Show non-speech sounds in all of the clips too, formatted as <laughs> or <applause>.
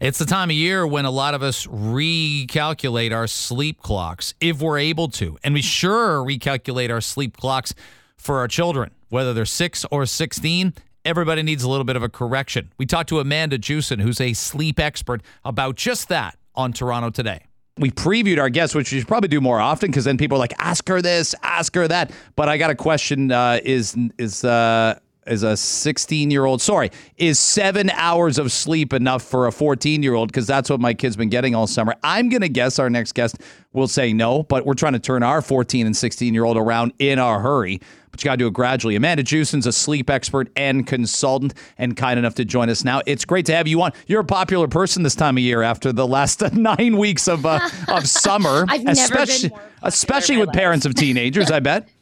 It's the time of year when a lot of us recalculate our sleep clocks if we're able to. And we sure recalculate our sleep clocks for our children, whether they're six or 16. Everybody needs a little bit of a correction. We talked to Amanda Jewson, who's a sleep expert, about just that on Toronto Today we previewed our guests, which we should probably do more often because then people are like, ask her this, ask her that. But I got a question: uh, Is is uh, is a 16 year old. Sorry, is seven hours of sleep enough for a 14 year old? Because that's what my kid's been getting all summer. I'm going to guess our next guest will say no, but we're trying to turn our 14 and 16 year old around in a hurry. But you got to do it gradually. Amanda Jewson's a sleep expert and consultant and kind enough to join us now. It's great to have you on. You're a popular person this time of year after the last <laughs> nine weeks of uh, of summer, <laughs> especially, especially with parents of teenagers, I bet. <laughs>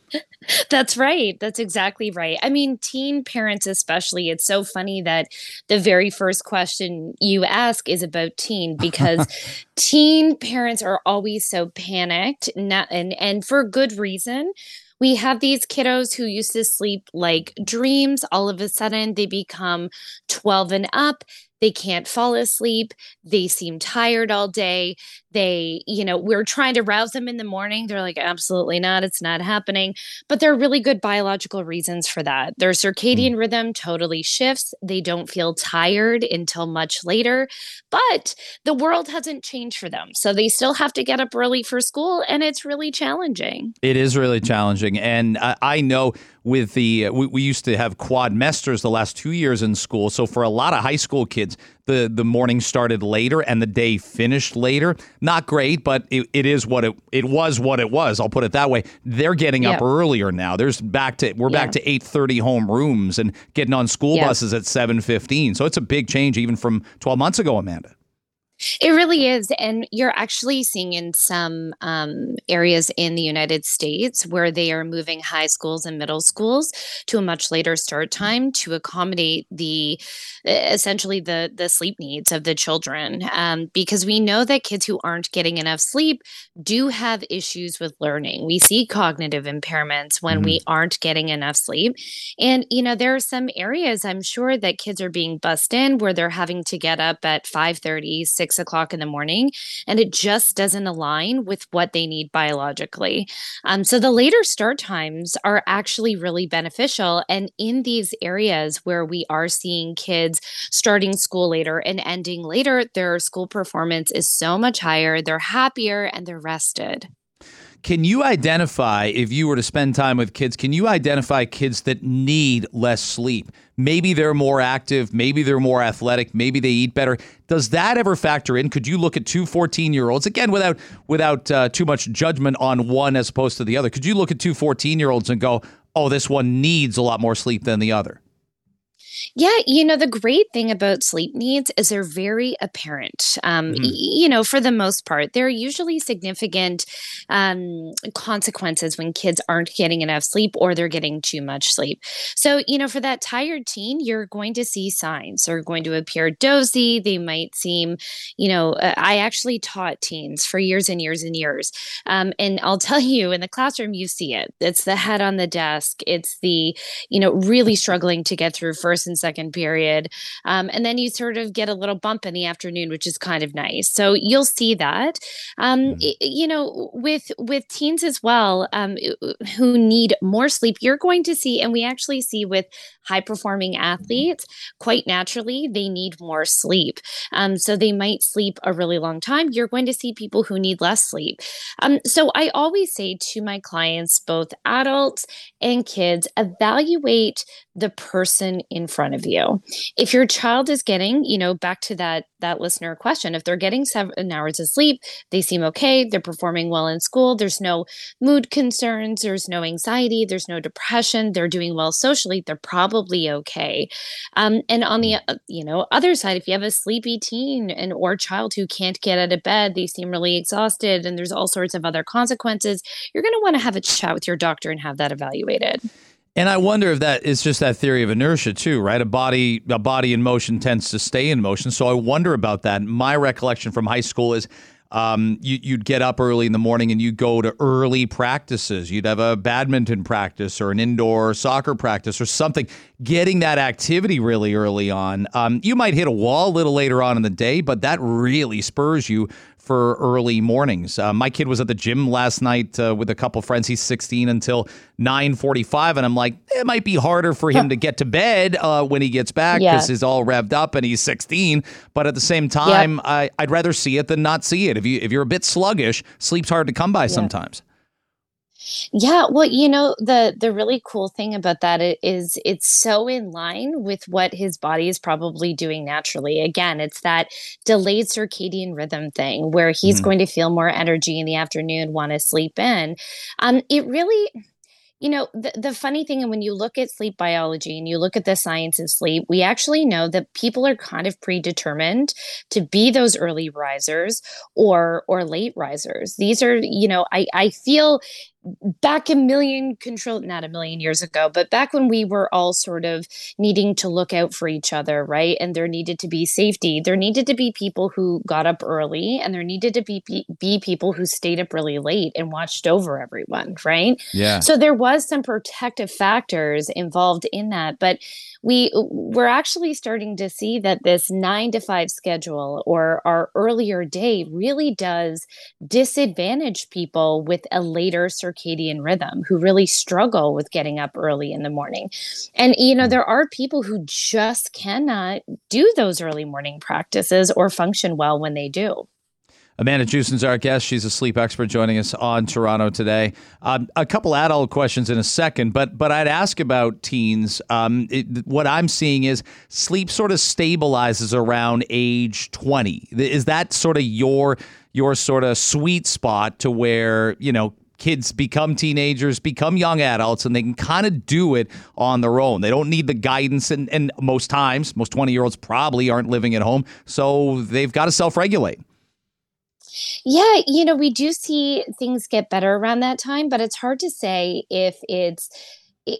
That's right. That's exactly right. I mean, teen parents, especially, it's so funny that the very first question you ask is about teen because <laughs> teen parents are always so panicked, not, and, and for good reason we have these kiddos who used to sleep like dreams. All of a sudden, they become 12 and up. They can't fall asleep. They seem tired all day. They, you know, we're trying to rouse them in the morning. They're like, absolutely not. It's not happening. But there are really good biological reasons for that. Their circadian mm. rhythm totally shifts. They don't feel tired until much later. But the world hasn't changed for them. So they still have to get up early for school. And it's really challenging. It is really challenging. And I, I know with the we, we, used to have quadmesters the last two years in school. So for a lot of high school kids, the the morning started later and the day finished later. Not great, but it, it is what it it was what it was. I'll put it that way. They're getting up earlier now. There's back to we're yeah. back to eight thirty home rooms and getting on school buses at seven fifteen. So it's a big change even from twelve months ago, Amanda. It really is. And you're actually seeing in some um, areas in the United States where they are moving high schools and middle schools to a much later start time to accommodate the essentially the the sleep needs of the children. Um, because we know that kids who aren't getting enough sleep do have issues with learning. We see cognitive impairments when mm-hmm. we aren't getting enough sleep. And, you know, there are some areas I'm sure that kids are being bussed in where they're having to get up at 5 30, 6 six o'clock in the morning, and it just doesn't align with what they need biologically. Um, so the later start times are actually really beneficial. And in these areas where we are seeing kids starting school later and ending later, their school performance is so much higher, they're happier, and they're rested. Can you identify, if you were to spend time with kids, can you identify kids that need less sleep? Maybe they're more active, maybe they're more athletic, maybe they eat better. Does that ever factor in? Could you look at two 14 year olds, again, without, without uh, too much judgment on one as opposed to the other? Could you look at two 14 year olds and go, oh, this one needs a lot more sleep than the other? Yeah, you know, the great thing about sleep needs is they're very apparent. Um, mm-hmm. you know, for the most part, there are usually significant um, consequences when kids aren't getting enough sleep or they're getting too much sleep. So, you know, for that tired teen, you're going to see signs. They're going to appear dozy. They might seem, you know, uh, I actually taught teens for years and years and years. Um, and I'll <laughs> tell you, in the classroom, you see it. It's the head on the desk. It's the, you know, really struggling to get through first and second period. Um, and then you sort of get a little bump in the afternoon, which is kind of nice. So you'll see that. Um, mm. You know, with with teens as well um, who need more sleep, you're going to see, and we actually see with high performing athletes, quite naturally, they need more sleep. Um, so they might sleep a really long time. You're going to see people who need less sleep. Um, so I always say to my clients, both adults and kids, evaluate the person in front of you. If your child is getting, you know, back to that that listener question, if they're getting 7 hours of sleep, they seem okay, they're performing well in school, there's no mood concerns, there's no anxiety, there's no depression, they're doing well socially, they're probably okay. Um, and on the uh, you know, other side, if you have a sleepy teen and or child who can't get out of bed, they seem really exhausted and there's all sorts of other consequences, you're going to want to have a chat with your doctor and have that evaluated. And I wonder if that is just that theory of inertia too, right? A body a body in motion tends to stay in motion. So I wonder about that. My recollection from high school is um, you, would get up early in the morning and you go to early practices. You'd have a badminton practice or an indoor soccer practice or something. Getting that activity really early on. Um, you might hit a wall a little later on in the day, but that really spurs you for early mornings. Uh, my kid was at the gym last night uh, with a couple friends. He's 16 until 9:45, and I'm like, it might be harder for him to get to bed uh, when he gets back because yeah. he's all revved up and he's 16. But at the same time, yep. I, would rather see it than not see it. If you if you're a bit sluggish, sleep's hard to come by sometimes. Yeah, well, you know, the the really cool thing about that is it's so in line with what his body is probably doing naturally. Again, it's that delayed circadian rhythm thing where he's mm-hmm. going to feel more energy in the afternoon, want to sleep in. Um, it really you know, the, the funny thing, and when you look at sleep biology and you look at the science of sleep, we actually know that people are kind of predetermined to be those early risers or or late risers. These are, you know, I, I feel back a million control not a million years ago but back when we were all sort of needing to look out for each other right? And there needed to be safety. There needed to be people who got up early and there needed to be be people who stayed up really late and watched over everyone right? Yeah. So there was some protective factors involved in that but we we're actually starting to see that this 9 to 5 schedule or our earlier day really does disadvantage people with a later circadian rhythm who really struggle with getting up early in the morning. And you know, hmm. there are people who just cannot do those early morning practices or function well when they do. Amanda Jewson's our guest. She's a sleep expert joining us on Toronto today. Um, a couple adult questions in a second, but but I'd ask about teens. Um, it, what I'm seeing is sleep sort of stabilizes around age 20. Is that sort of your your sort of sweet spot to where you know kids become teenagers, become young adults, and they can kind of do it on their own. They don't need the guidance, and, and most times, most 20 year olds probably aren't living at home, so they've got to self regulate. Yeah, you know, we do see things get better around that time, but it's hard to say if it's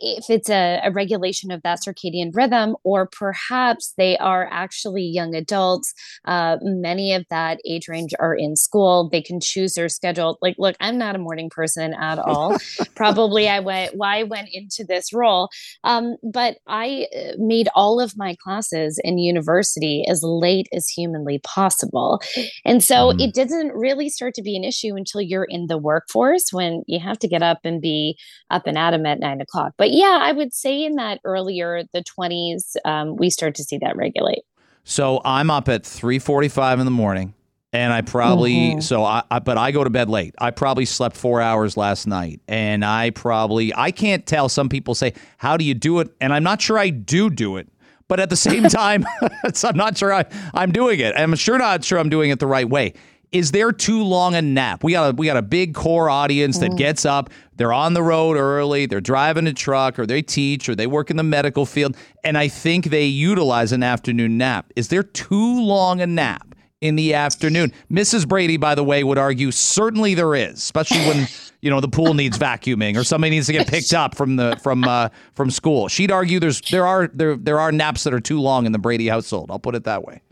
if it's a, a, regulation of that circadian rhythm, or perhaps they are actually young adults. Uh, many of that age range are in school. They can choose their schedule. Like, look, I'm not a morning person at <laughs> all. Probably I went why I went into this role, um, but I uh, made all of my classes in university as late as humanly possible, and so mm. it doesn't really start to be an issue until you're in the workforce when you have to get up and be up and at them at nine o'clock but yeah, I would say in that earlier the 20s, um, we start to see that regulate. So I'm up at 3:45 in the morning, and I probably mm-hmm. so I, I, but I go to bed late. I probably slept four hours last night, and I probably I can't tell. Some people say, "How do you do it?" And I'm not sure I do do it. But at the same <laughs> time, <laughs> I'm not sure I, I'm doing it. I'm sure not sure I'm doing it the right way is there too long a nap? We got a we got a big core audience that mm. gets up, they're on the road early, they're driving a truck, or they teach, or they work in the medical field, and I think they utilize an afternoon nap. Is there too long a nap in the afternoon? Mrs. Brady, by the way, would argue certainly there is, especially when <laughs> you know the pool needs vacuuming or somebody needs to get picked up from the from uh, from school. She'd argue there's there are there there are naps that are too long in the Brady household. I'll put it that way.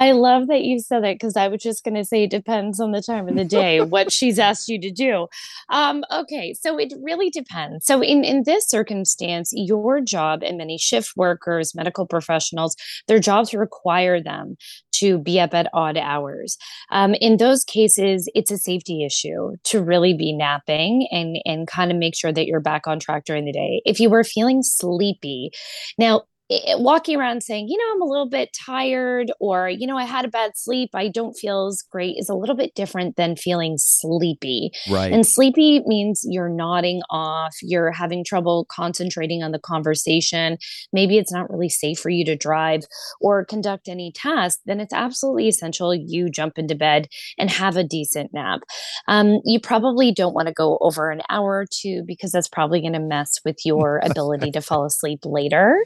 I love that you said that because I was just going to say it depends on the time of the day what <laughs> she's asked you to do. Um, okay, so it really depends. So in in this circumstance, your job and many shift workers, medical professionals, their jobs require them to be up at odd hours. Um, in those cases, it's a safety issue to really be napping and and kind of make sure that you're back on track during the day. If you were feeling sleepy, now it, walking around saying, you know, I'm a little bit tired or, you know, I had a bad sleep, I don't feel as great is a little bit different than feeling sleepy. Right. And sleepy means you're nodding off, you're having trouble concentrating on the conversation. Maybe it's not really safe for you to drive or conduct any task. Then it's absolutely essential you jump into bed and have a decent nap. Um, you probably don't want to go over an hour or two because that's probably going to mess with your <laughs> ability to fall asleep later.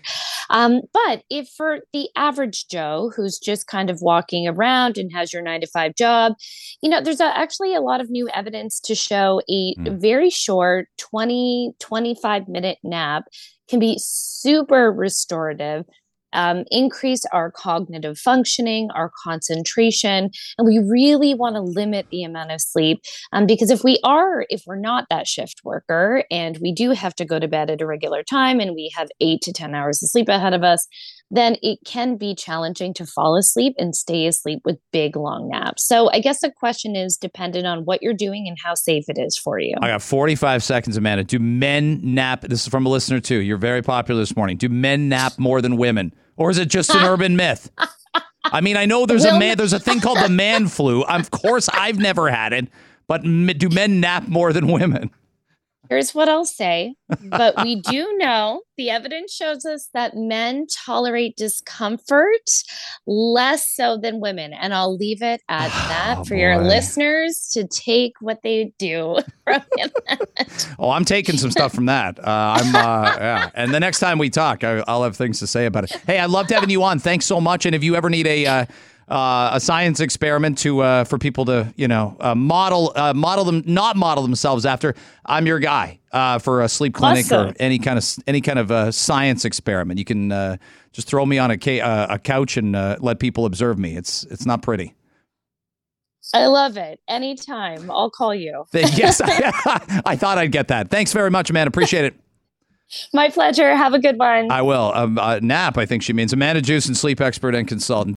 Um, but if for the average Joe who's just kind of walking around and has your nine to five job, you know, there's a, actually a lot of new evidence to show a mm. very short 20, 25 minute nap can be super restorative um, increase our cognitive functioning, our concentration, and we really want to limit the amount of sleep um, because if we are, if we're not that shift worker and we do have to go to bed at a regular time and we have eight to 10 hours of sleep ahead of us, then it can be challenging to fall asleep and stay asleep with big long naps. So I guess the question is dependent on what you're doing and how safe it is for you. I got 45 seconds, Amanda. Do men nap? This is from a listener too. You're very popular this morning. Do men nap more than women? Or is it just an <laughs> urban myth? I mean, I know there's a man, there's a thing called the man flu. Of course, I've never had it, but do men nap more than women? Here's what I'll say, but we <laughs> do know the evidence shows us that men tolerate discomfort less so than women. And I'll leave it at <sighs> that oh, for boy. your listeners to take what they do <laughs> from that. Oh, I'm taking some stuff from that. Uh, I'm, uh, yeah. And the next time we talk, I, will have things to say about it. Hey, I loved having you on. Thanks so much. And if you ever need a, uh, uh, a science experiment to uh, for people to you know uh, model uh, model them not model themselves after. I'm your guy uh, for a sleep clinic awesome. or any kind of any kind of uh, science experiment. You can just throw me on a, ca- a couch and let people observe me. It's it's not pretty. I love it. Anytime, I'll call you. yes, I, <laughs> <laughs> I thought I'd get that. Thanks very much, man. Appreciate it. My pleasure. Have a good one. I will. Um, uh, nap, I think she means. Amanda Jewson, sleep expert and consultant.